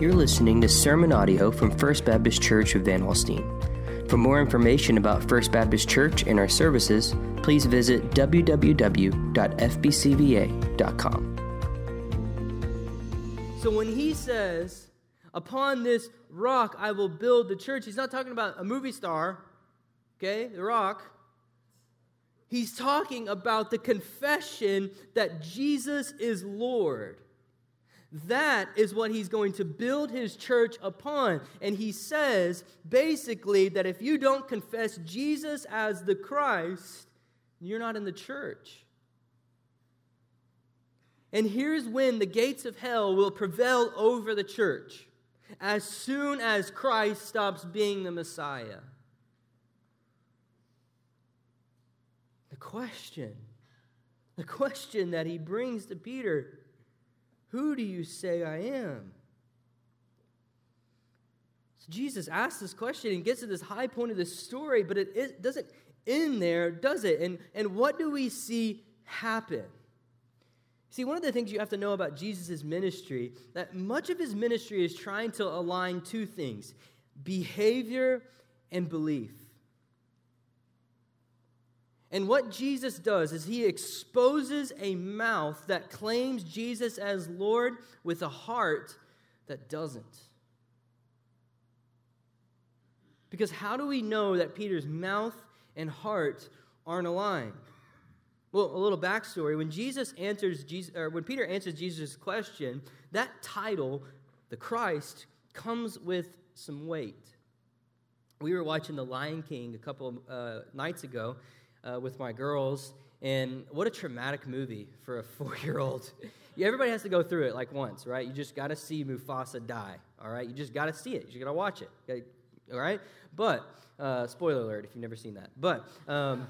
You're listening to sermon audio from First Baptist Church of Van Alstyne. For more information about First Baptist Church and our services, please visit www.fbcva.com. So when he says, Upon this rock I will build the church, he's not talking about a movie star, okay, the rock. He's talking about the confession that Jesus is Lord. That is what he's going to build his church upon. And he says basically that if you don't confess Jesus as the Christ, you're not in the church. And here's when the gates of hell will prevail over the church as soon as Christ stops being the Messiah. The question, the question that he brings to Peter who do you say I am? So Jesus asks this question and gets to this high point of the story, but it, it doesn't end there, does it? And, and what do we see happen? See, one of the things you have to know about Jesus' ministry, that much of his ministry is trying to align two things behavior and belief. And what Jesus does is he exposes a mouth that claims Jesus as Lord with a heart that doesn't. Because how do we know that Peter's mouth and heart aren't aligned? Well, a little backstory. When Jesus answers Jesus, or when Peter answers Jesus' question, that title, the Christ, comes with some weight. We were watching The Lion King a couple uh, nights ago, uh, with my girls, and what a traumatic movie for a four year old. Everybody has to go through it like once, right? You just got to see Mufasa die, all right? You just got to see it. You got to watch it, all right? But, uh, spoiler alert if you've never seen that. But, um,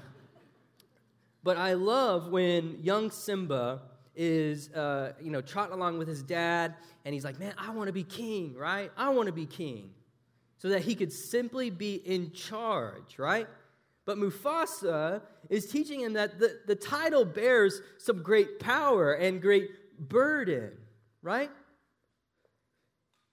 but I love when young Simba is, uh, you know, trotting along with his dad, and he's like, man, I want to be king, right? I want to be king. So that he could simply be in charge, right? But Mufasa is teaching him that the, the title bears some great power and great burden, right?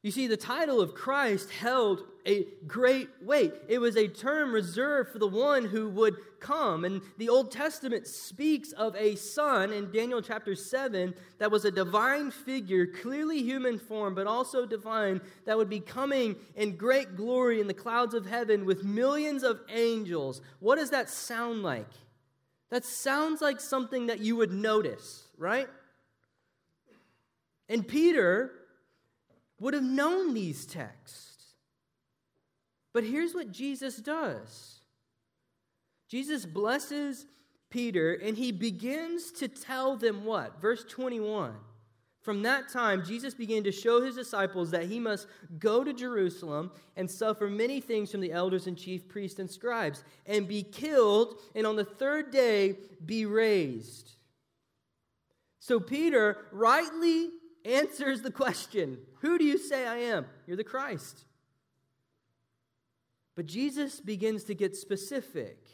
You see, the title of Christ held a great weight. It was a term reserved for the one who would come. And the Old Testament speaks of a son in Daniel chapter 7 that was a divine figure, clearly human form, but also divine, that would be coming in great glory in the clouds of heaven with millions of angels. What does that sound like? That sounds like something that you would notice, right? And Peter would have known these texts. But here's what Jesus does Jesus blesses Peter and he begins to tell them what? Verse 21. From that time, Jesus began to show his disciples that he must go to Jerusalem and suffer many things from the elders and chief priests and scribes, and be killed, and on the third day be raised. So Peter rightly answers the question Who do you say I am? You're the Christ. But Jesus begins to get specific.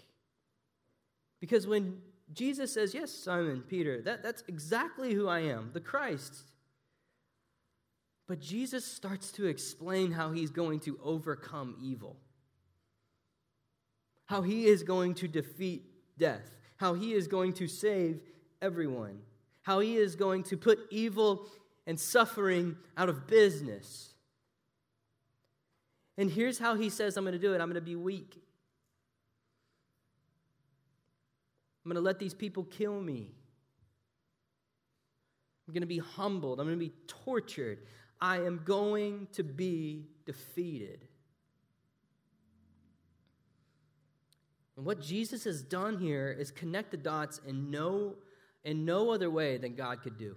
Because when Jesus says, Yes, Simon, Peter, that, that's exactly who I am, the Christ. But Jesus starts to explain how he's going to overcome evil, how he is going to defeat death, how he is going to save everyone, how he is going to put evil and suffering out of business. And here's how he says, I'm going to do it I'm going to be weak. I'm going to let these people kill me. I'm going to be humbled. I'm going to be tortured. I am going to be defeated. And what Jesus has done here is connect the dots in no, in no other way than God could do.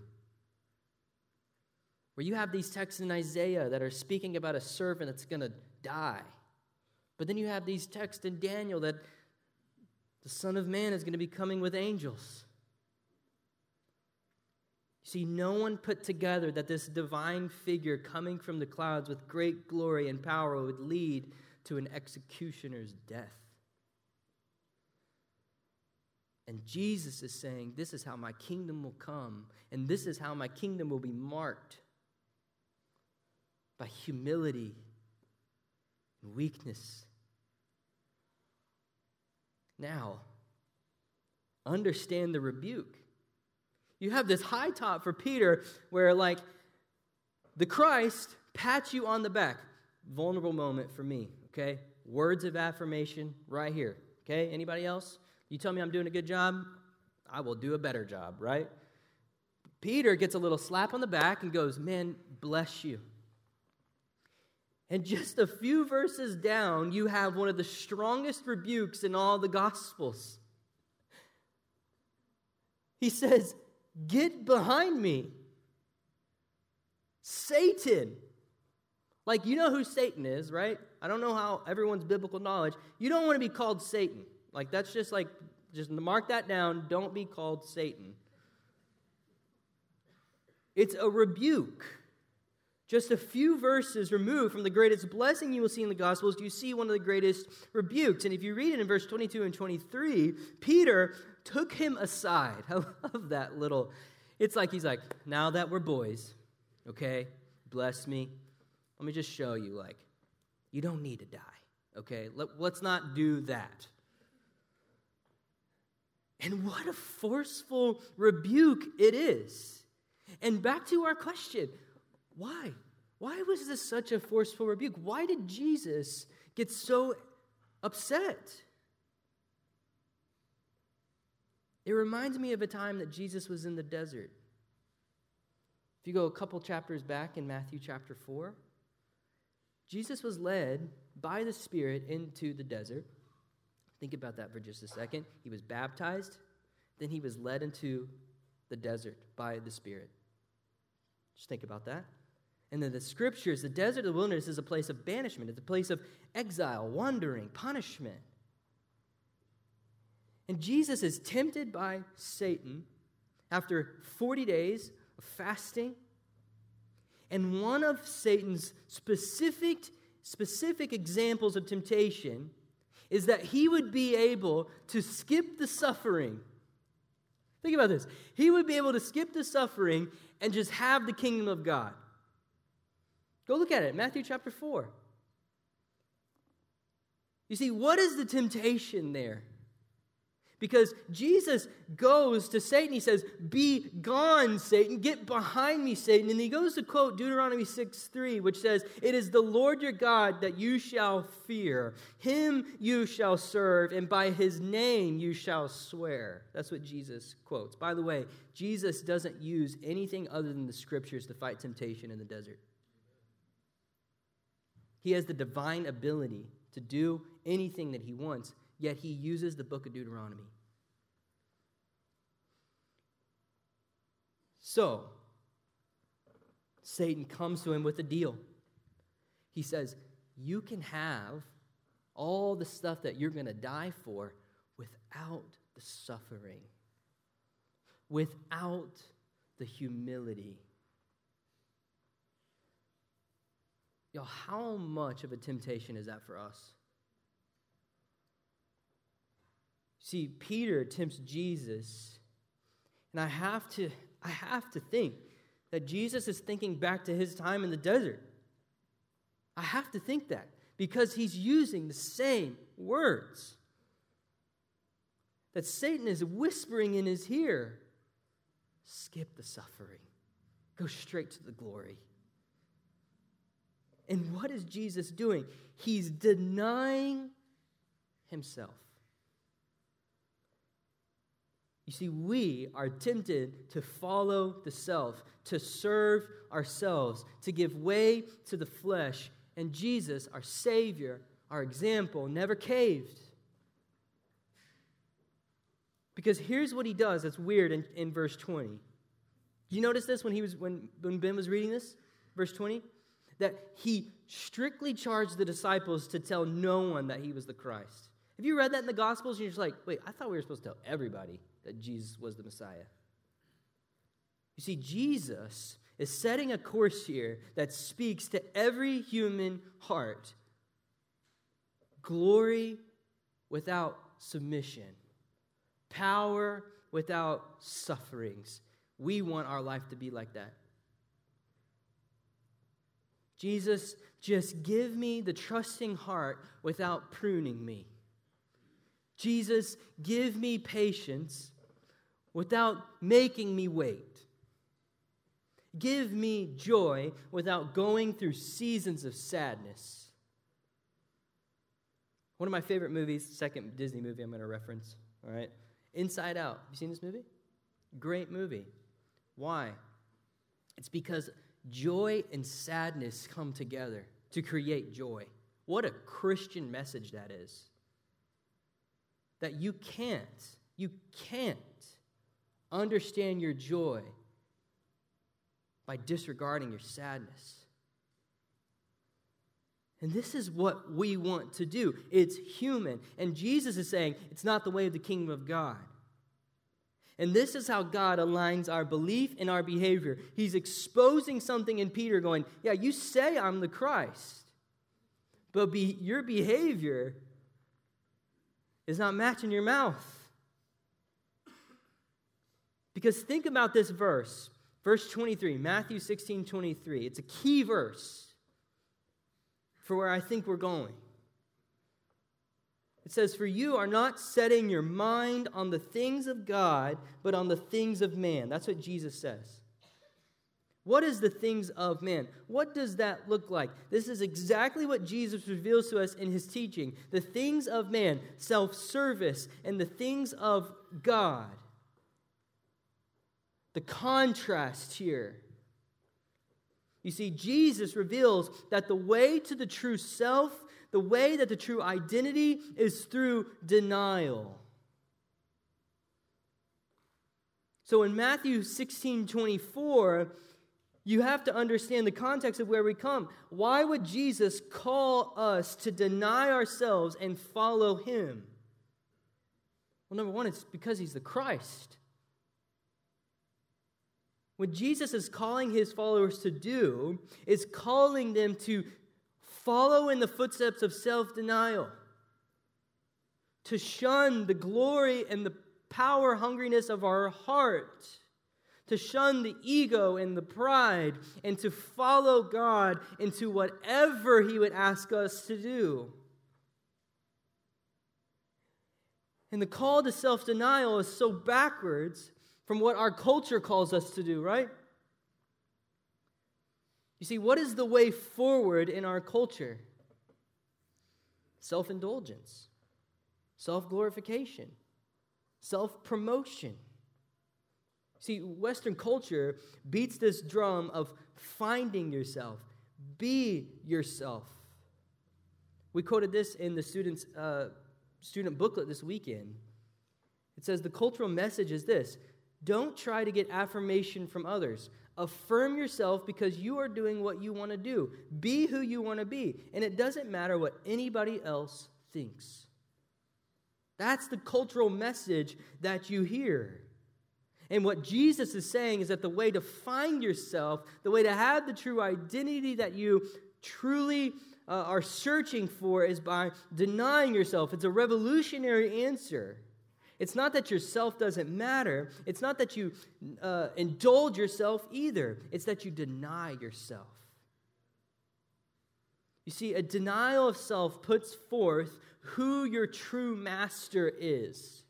Where you have these texts in Isaiah that are speaking about a servant that's going to die. But then you have these texts in Daniel that the Son of Man is going to be coming with angels. You see, no one put together that this divine figure coming from the clouds with great glory and power would lead to an executioner's death. And Jesus is saying, This is how my kingdom will come, and this is how my kingdom will be marked by humility and weakness. Now, understand the rebuke. You have this high top for Peter where, like, the Christ pats you on the back. Vulnerable moment for me, okay? Words of affirmation right here, okay? Anybody else? You tell me I'm doing a good job, I will do a better job, right? Peter gets a little slap on the back and goes, Man, bless you. And just a few verses down, you have one of the strongest rebukes in all the Gospels. He says, Get behind me, Satan. Like, you know who Satan is, right? I don't know how everyone's biblical knowledge. You don't want to be called Satan. Like, that's just like, just mark that down. Don't be called Satan. It's a rebuke. Just a few verses removed from the greatest blessing you will see in the Gospels, you see one of the greatest rebukes. And if you read it in verse 22 and 23, Peter took him aside. I love that little. It's like he's like, now that we're boys, okay, bless me. Let me just show you, like, you don't need to die, okay? Let, let's not do that. And what a forceful rebuke it is. And back to our question why? Why was this such a forceful rebuke? Why did Jesus get so upset? It reminds me of a time that Jesus was in the desert. If you go a couple chapters back in Matthew chapter 4, Jesus was led by the Spirit into the desert. Think about that for just a second. He was baptized, then he was led into the desert by the Spirit. Just think about that. And then the scriptures, the desert, the wilderness is a place of banishment, it's a place of exile, wandering, punishment. And Jesus is tempted by Satan after 40 days of fasting. And one of Satan's specific, specific examples of temptation is that he would be able to skip the suffering. Think about this. He would be able to skip the suffering and just have the kingdom of God. Go look at it, Matthew chapter 4. You see, what is the temptation there? Because Jesus goes to Satan, he says, Be gone, Satan, get behind me, Satan. And he goes to quote Deuteronomy 6 3, which says, It is the Lord your God that you shall fear, him you shall serve, and by his name you shall swear. That's what Jesus quotes. By the way, Jesus doesn't use anything other than the scriptures to fight temptation in the desert. He has the divine ability to do anything that he wants, yet he uses the book of Deuteronomy. So, Satan comes to him with a deal. He says, You can have all the stuff that you're going to die for without the suffering, without the humility Y'all, how much of a temptation is that for us? See, Peter tempts Jesus, and I have to, I have to think that Jesus is thinking back to his time in the desert. I have to think that because he's using the same words that Satan is whispering in his ear. Skip the suffering, go straight to the glory. And what is Jesus doing? He's denying himself. You see, we are tempted to follow the self, to serve ourselves, to give way to the flesh. And Jesus, our Savior, our example, never caved. Because here's what he does that's weird in, in verse 20. You notice this when he was when, when Ben was reading this? Verse 20? That he strictly charged the disciples to tell no one that he was the Christ. Have you read that in the Gospels? You're just like, wait, I thought we were supposed to tell everybody that Jesus was the Messiah. You see, Jesus is setting a course here that speaks to every human heart glory without submission, power without sufferings. We want our life to be like that. Jesus, just give me the trusting heart without pruning me. Jesus, give me patience without making me wait. Give me joy without going through seasons of sadness. One of my favorite movies, second Disney movie I'm going to reference, all right? Inside Out. You seen this movie? Great movie. Why? It's because joy and sadness come together to create joy. What a Christian message that is. That you can't, you can't understand your joy by disregarding your sadness. And this is what we want to do. It's human. And Jesus is saying it's not the way of the kingdom of God. And this is how God aligns our belief and our behavior. He's exposing something in Peter, going, Yeah, you say I'm the Christ, but be, your behavior is not matching your mouth. Because think about this verse, verse 23, Matthew 16 23. It's a key verse for where I think we're going. It says, For you are not setting your mind on the things of God, but on the things of man. That's what Jesus says. What is the things of man? What does that look like? This is exactly what Jesus reveals to us in his teaching. The things of man, self service, and the things of God. The contrast here. You see, Jesus reveals that the way to the true self the way that the true identity is through denial. So in Matthew 16 24, you have to understand the context of where we come. Why would Jesus call us to deny ourselves and follow him? Well, number one, it's because he's the Christ. What Jesus is calling his followers to do is calling them to follow in the footsteps of self denial, to shun the glory and the power hungriness of our heart, to shun the ego and the pride, and to follow God into whatever He would ask us to do. And the call to self denial is so backwards from what our culture calls us to do, right? You see, what is the way forward in our culture? Self indulgence, self glorification, self promotion. See, Western culture beats this drum of finding yourself, be yourself. We quoted this in the student's, uh, student booklet this weekend. It says the cultural message is this don't try to get affirmation from others. Affirm yourself because you are doing what you want to do. Be who you want to be. And it doesn't matter what anybody else thinks. That's the cultural message that you hear. And what Jesus is saying is that the way to find yourself, the way to have the true identity that you truly uh, are searching for, is by denying yourself. It's a revolutionary answer. It's not that your self doesn't matter. It's not that you uh, indulge yourself either. It's that you deny yourself. You see, a denial of self puts forth who your true master is.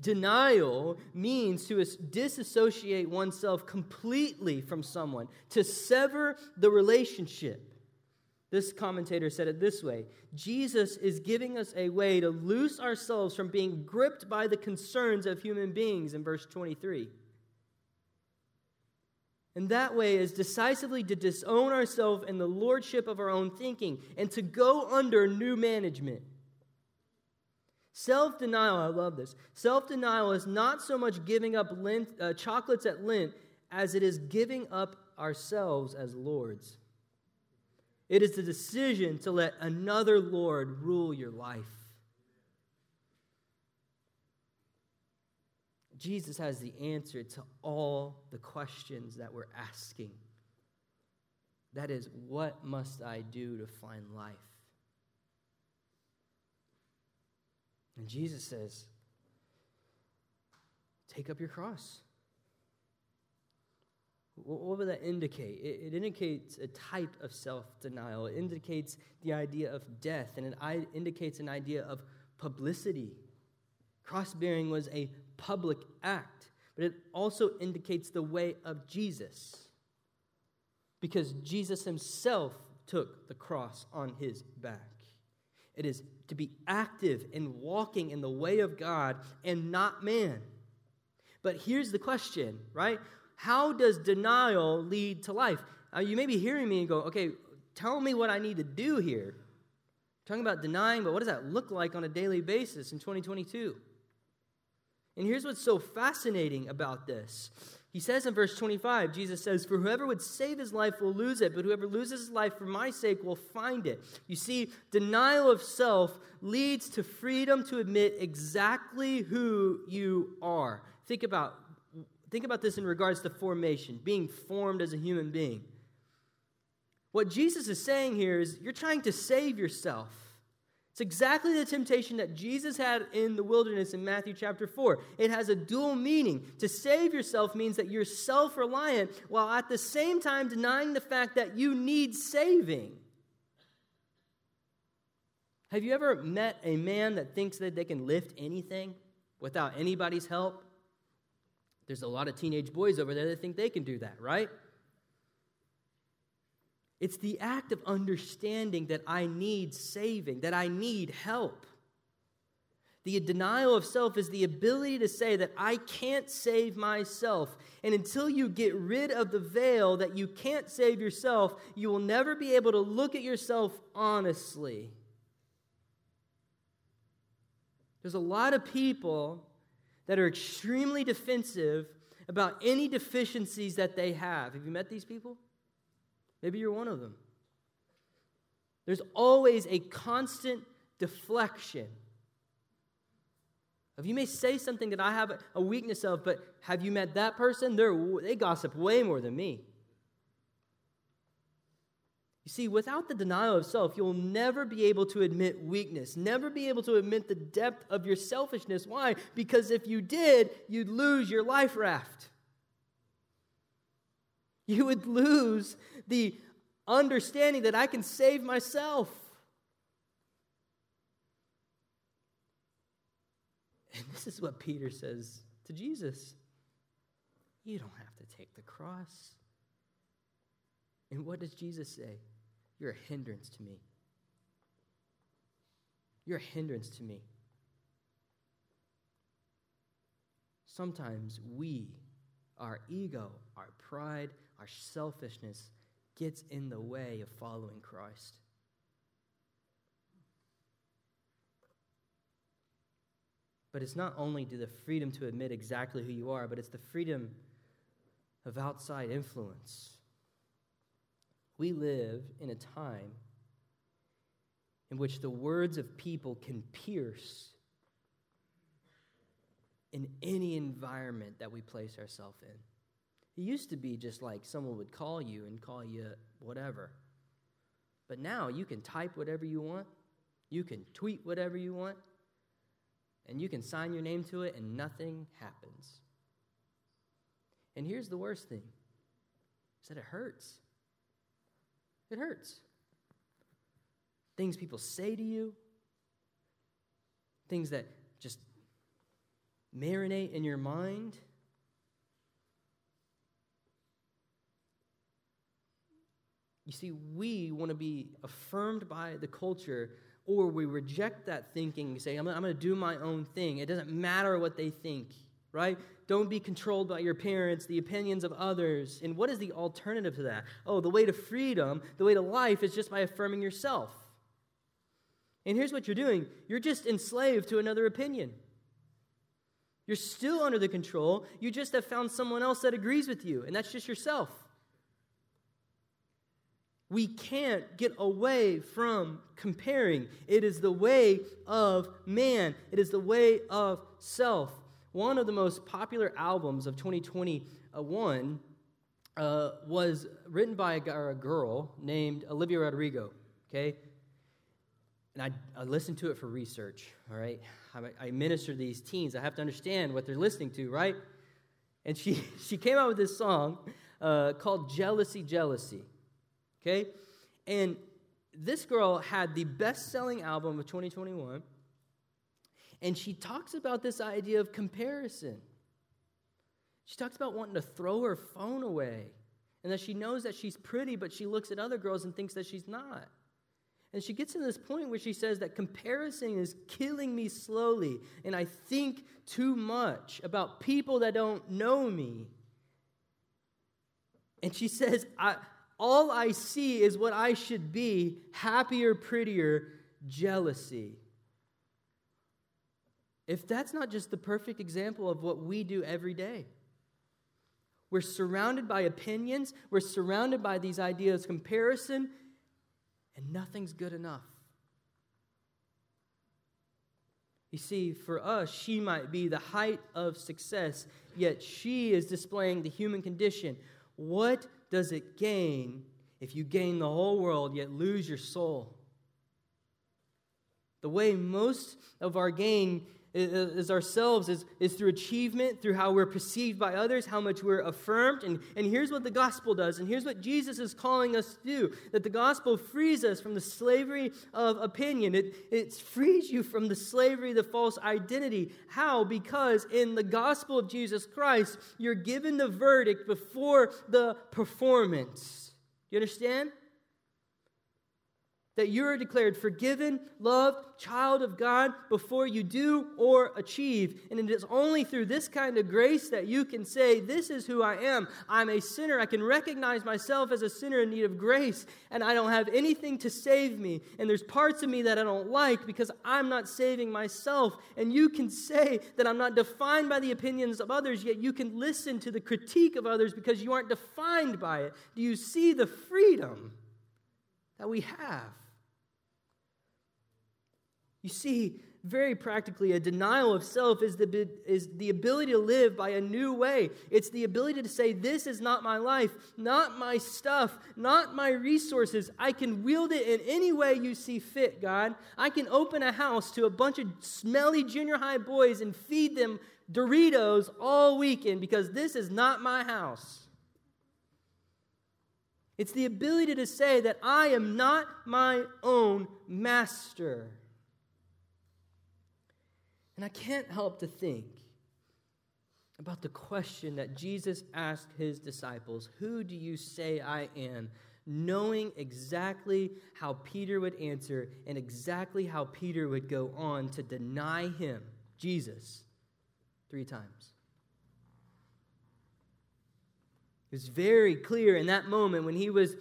Denial means to disassociate oneself completely from someone, to sever the relationship. This commentator said it this way Jesus is giving us a way to loose ourselves from being gripped by the concerns of human beings in verse 23. And that way is decisively to disown ourselves in the lordship of our own thinking and to go under new management. Self denial, I love this. Self denial is not so much giving up Lent, uh, chocolates at Lent as it is giving up ourselves as lords. It is the decision to let another Lord rule your life. Jesus has the answer to all the questions that we're asking. That is, what must I do to find life? And Jesus says, take up your cross. What would that indicate? It, it indicates a type of self denial. It indicates the idea of death, and it indicates an idea of publicity. Cross bearing was a public act, but it also indicates the way of Jesus. Because Jesus himself took the cross on his back. It is to be active in walking in the way of God and not man. But here's the question, right? How does denial lead to life? Now, you may be hearing me and go, okay, tell me what I need to do here. I'm talking about denying, but what does that look like on a daily basis in 2022? And here's what's so fascinating about this. He says in verse 25, Jesus says, For whoever would save his life will lose it, but whoever loses his life for my sake will find it. You see, denial of self leads to freedom to admit exactly who you are. Think about think about this in regards to formation, being formed as a human being. What Jesus is saying here is you're trying to save yourself. It's exactly the temptation that Jesus had in the wilderness in Matthew chapter 4. It has a dual meaning. To save yourself means that you're self reliant while at the same time denying the fact that you need saving. Have you ever met a man that thinks that they can lift anything without anybody's help? There's a lot of teenage boys over there that think they can do that, right? It's the act of understanding that I need saving, that I need help. The denial of self is the ability to say that I can't save myself. And until you get rid of the veil that you can't save yourself, you will never be able to look at yourself honestly. There's a lot of people that are extremely defensive about any deficiencies that they have. Have you met these people? Maybe you're one of them. There's always a constant deflection. If you may say something that I have a weakness of, but have you met that person? They're, they gossip way more than me. You see, without the denial of self, you'll never be able to admit weakness, never be able to admit the depth of your selfishness. Why? Because if you did, you'd lose your life raft. You would lose the understanding that I can save myself. And this is what Peter says to Jesus You don't have to take the cross. And what does Jesus say? You're a hindrance to me. You're a hindrance to me. Sometimes we, our ego, our pride, our selfishness gets in the way of following Christ. But it's not only to the freedom to admit exactly who you are, but it's the freedom of outside influence. We live in a time in which the words of people can pierce in any environment that we place ourselves in. It used to be just like someone would call you and call you whatever. But now you can type whatever you want, you can tweet whatever you want, and you can sign your name to it, and nothing happens. And here's the worst thing is that it hurts. It hurts. Things people say to you, things that just marinate in your mind. You see, we want to be affirmed by the culture, or we reject that thinking and say, I'm, I'm going to do my own thing. It doesn't matter what they think, right? Don't be controlled by your parents, the opinions of others. And what is the alternative to that? Oh, the way to freedom, the way to life is just by affirming yourself. And here's what you're doing you're just enslaved to another opinion. You're still under the control. You just have found someone else that agrees with you, and that's just yourself. We can't get away from comparing. It is the way of man, it is the way of self one of the most popular albums of 2021 uh, was written by a, a, girl named Olivia Rodrigo, okay? And I, I listened to it for research, all right? I, I minister to these teens. I have to understand what they're listening to, right? And she, she came out with this song uh, called Jealousy, Jealousy. Okay? And this girl had the best selling album of 2021. And she talks about this idea of comparison. She talks about wanting to throw her phone away and that she knows that she's pretty, but she looks at other girls and thinks that she's not. And she gets to this point where she says that comparison is killing me slowly, and I think too much about people that don't know me. And she says, I, All I see is what I should be happier, prettier, jealousy. If that's not just the perfect example of what we do every day. We're surrounded by opinions, we're surrounded by these ideas comparison, and nothing's good enough. You see, for us, she might be the height of success, yet she is displaying the human condition. What does it gain if you gain the whole world yet lose your soul? The way most of our gain is ourselves is, is through achievement, through how we're perceived by others, how much we're affirmed. And, and here's what the gospel does, and here's what Jesus is calling us to do that the gospel frees us from the slavery of opinion. It, it frees you from the slavery of the false identity. How? Because in the gospel of Jesus Christ, you're given the verdict before the performance. You understand? That you are declared forgiven, loved, child of God before you do or achieve. And it is only through this kind of grace that you can say, This is who I am. I'm a sinner. I can recognize myself as a sinner in need of grace, and I don't have anything to save me. And there's parts of me that I don't like because I'm not saving myself. And you can say that I'm not defined by the opinions of others, yet you can listen to the critique of others because you aren't defined by it. Do you see the freedom that we have? You see, very practically, a denial of self is the, is the ability to live by a new way. It's the ability to say, This is not my life, not my stuff, not my resources. I can wield it in any way you see fit, God. I can open a house to a bunch of smelly junior high boys and feed them Doritos all weekend because this is not my house. It's the ability to say that I am not my own master. And I can't help to think about the question that Jesus asked his disciples Who do you say I am? Knowing exactly how Peter would answer and exactly how Peter would go on to deny him, Jesus, three times. It was very clear in that moment when he was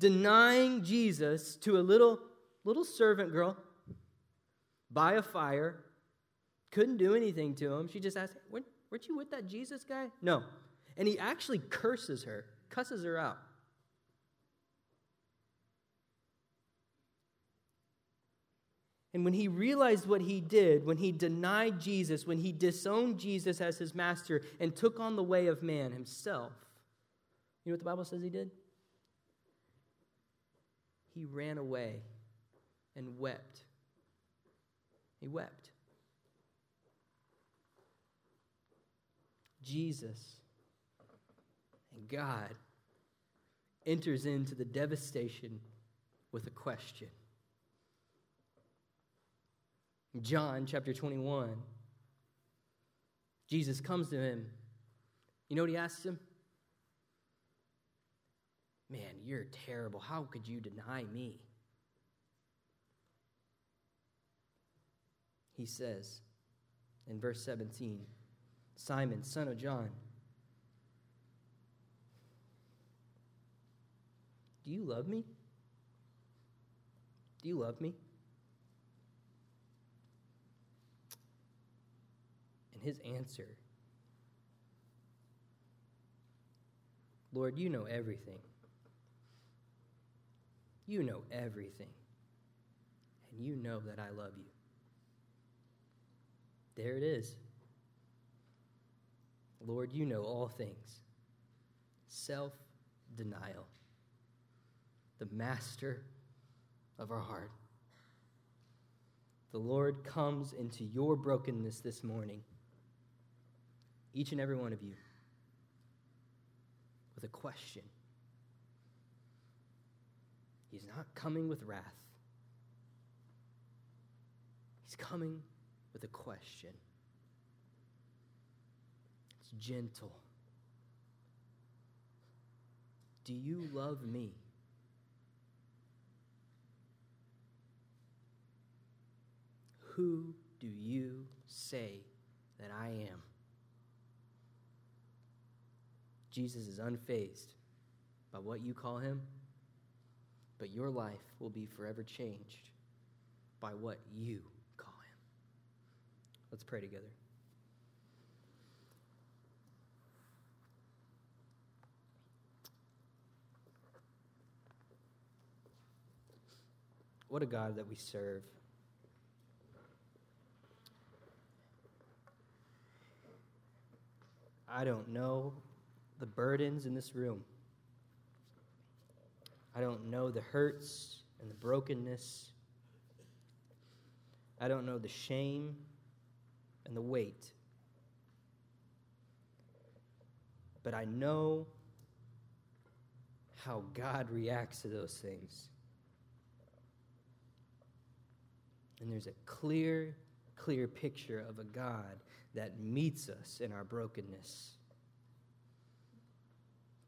denying Jesus to a little, little servant girl by a fire couldn't do anything to him. She just asked, weren't, weren't you with that Jesus guy? No. And he actually curses her, cusses her out. And when he realized what he did, when he denied Jesus, when he disowned Jesus as his master and took on the way of man himself, you know what the Bible says he did? He ran away and wept. He wept. Jesus and God enters into the devastation with a question. John chapter 21, Jesus comes to him. You know what he asks him? Man, you're terrible. How could you deny me? He says in verse 17, Simon, son of John, Do you love me? Do you love me? And his answer Lord, you know everything. You know everything. And you know that I love you. There it is. Lord, you know all things. Self denial, the master of our heart. The Lord comes into your brokenness this morning, each and every one of you, with a question. He's not coming with wrath, he's coming with a question. It's gentle. Do you love me? Who do you say that I am? Jesus is unfazed by what you call him, but your life will be forever changed by what you call him. Let's pray together. What a God that we serve. I don't know the burdens in this room. I don't know the hurts and the brokenness. I don't know the shame and the weight. But I know how God reacts to those things. And there's a clear, clear picture of a God that meets us in our brokenness,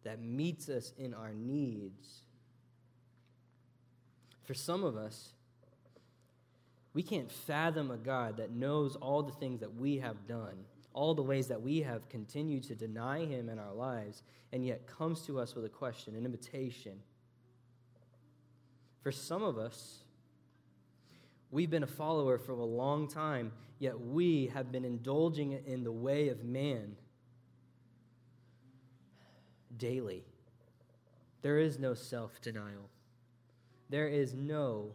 that meets us in our needs. For some of us, we can't fathom a God that knows all the things that we have done, all the ways that we have continued to deny Him in our lives, and yet comes to us with a question, an invitation. For some of us, We've been a follower for a long time, yet we have been indulging in the way of man daily. There is no self denial, there is no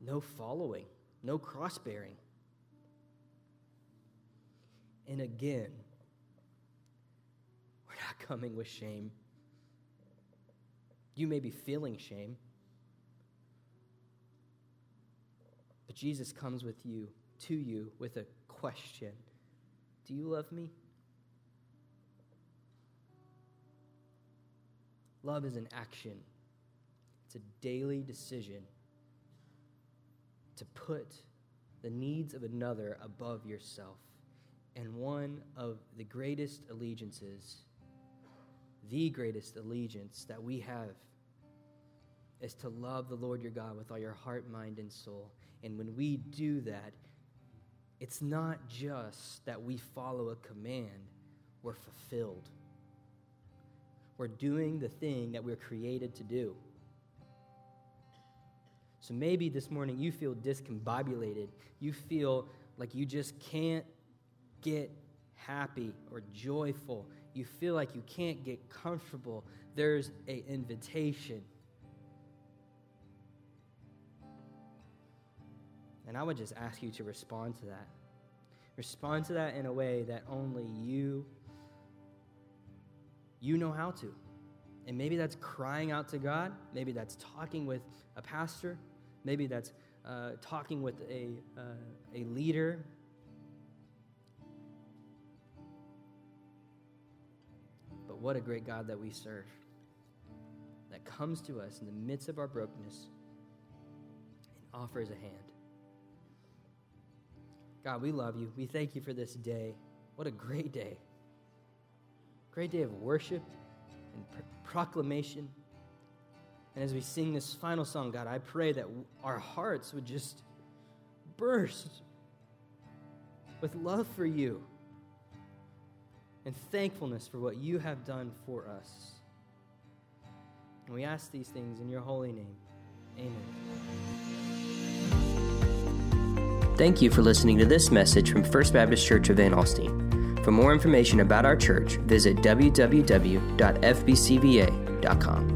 no following, no cross bearing. And again, we're not coming with shame. You may be feeling shame. But Jesus comes with you, to you, with a question Do you love me? Love is an action, it's a daily decision to put the needs of another above yourself. And one of the greatest allegiances the greatest allegiance that we have is to love the Lord your God with all your heart, mind, and soul. And when we do that, it's not just that we follow a command, we're fulfilled. We're doing the thing that we're created to do. So maybe this morning you feel discombobulated. You feel like you just can't get happy or joyful you feel like you can't get comfortable, there's an invitation. And I would just ask you to respond to that. Respond to that in a way that only you you know how to. And maybe that's crying out to God. Maybe that's talking with a pastor. Maybe that's uh, talking with a, uh, a leader what a great God that we serve, that comes to us in the midst of our brokenness and offers a hand. God, we love you. We thank you for this day. What a great day. Great day of worship and pr- proclamation. And as we sing this final song, God, I pray that our hearts would just burst with love for you and thankfulness for what you have done for us. And we ask these things in your holy name. Amen. Thank you for listening to this message from First Baptist Church of Van Alstyne. For more information about our church, visit www.fbcva.com.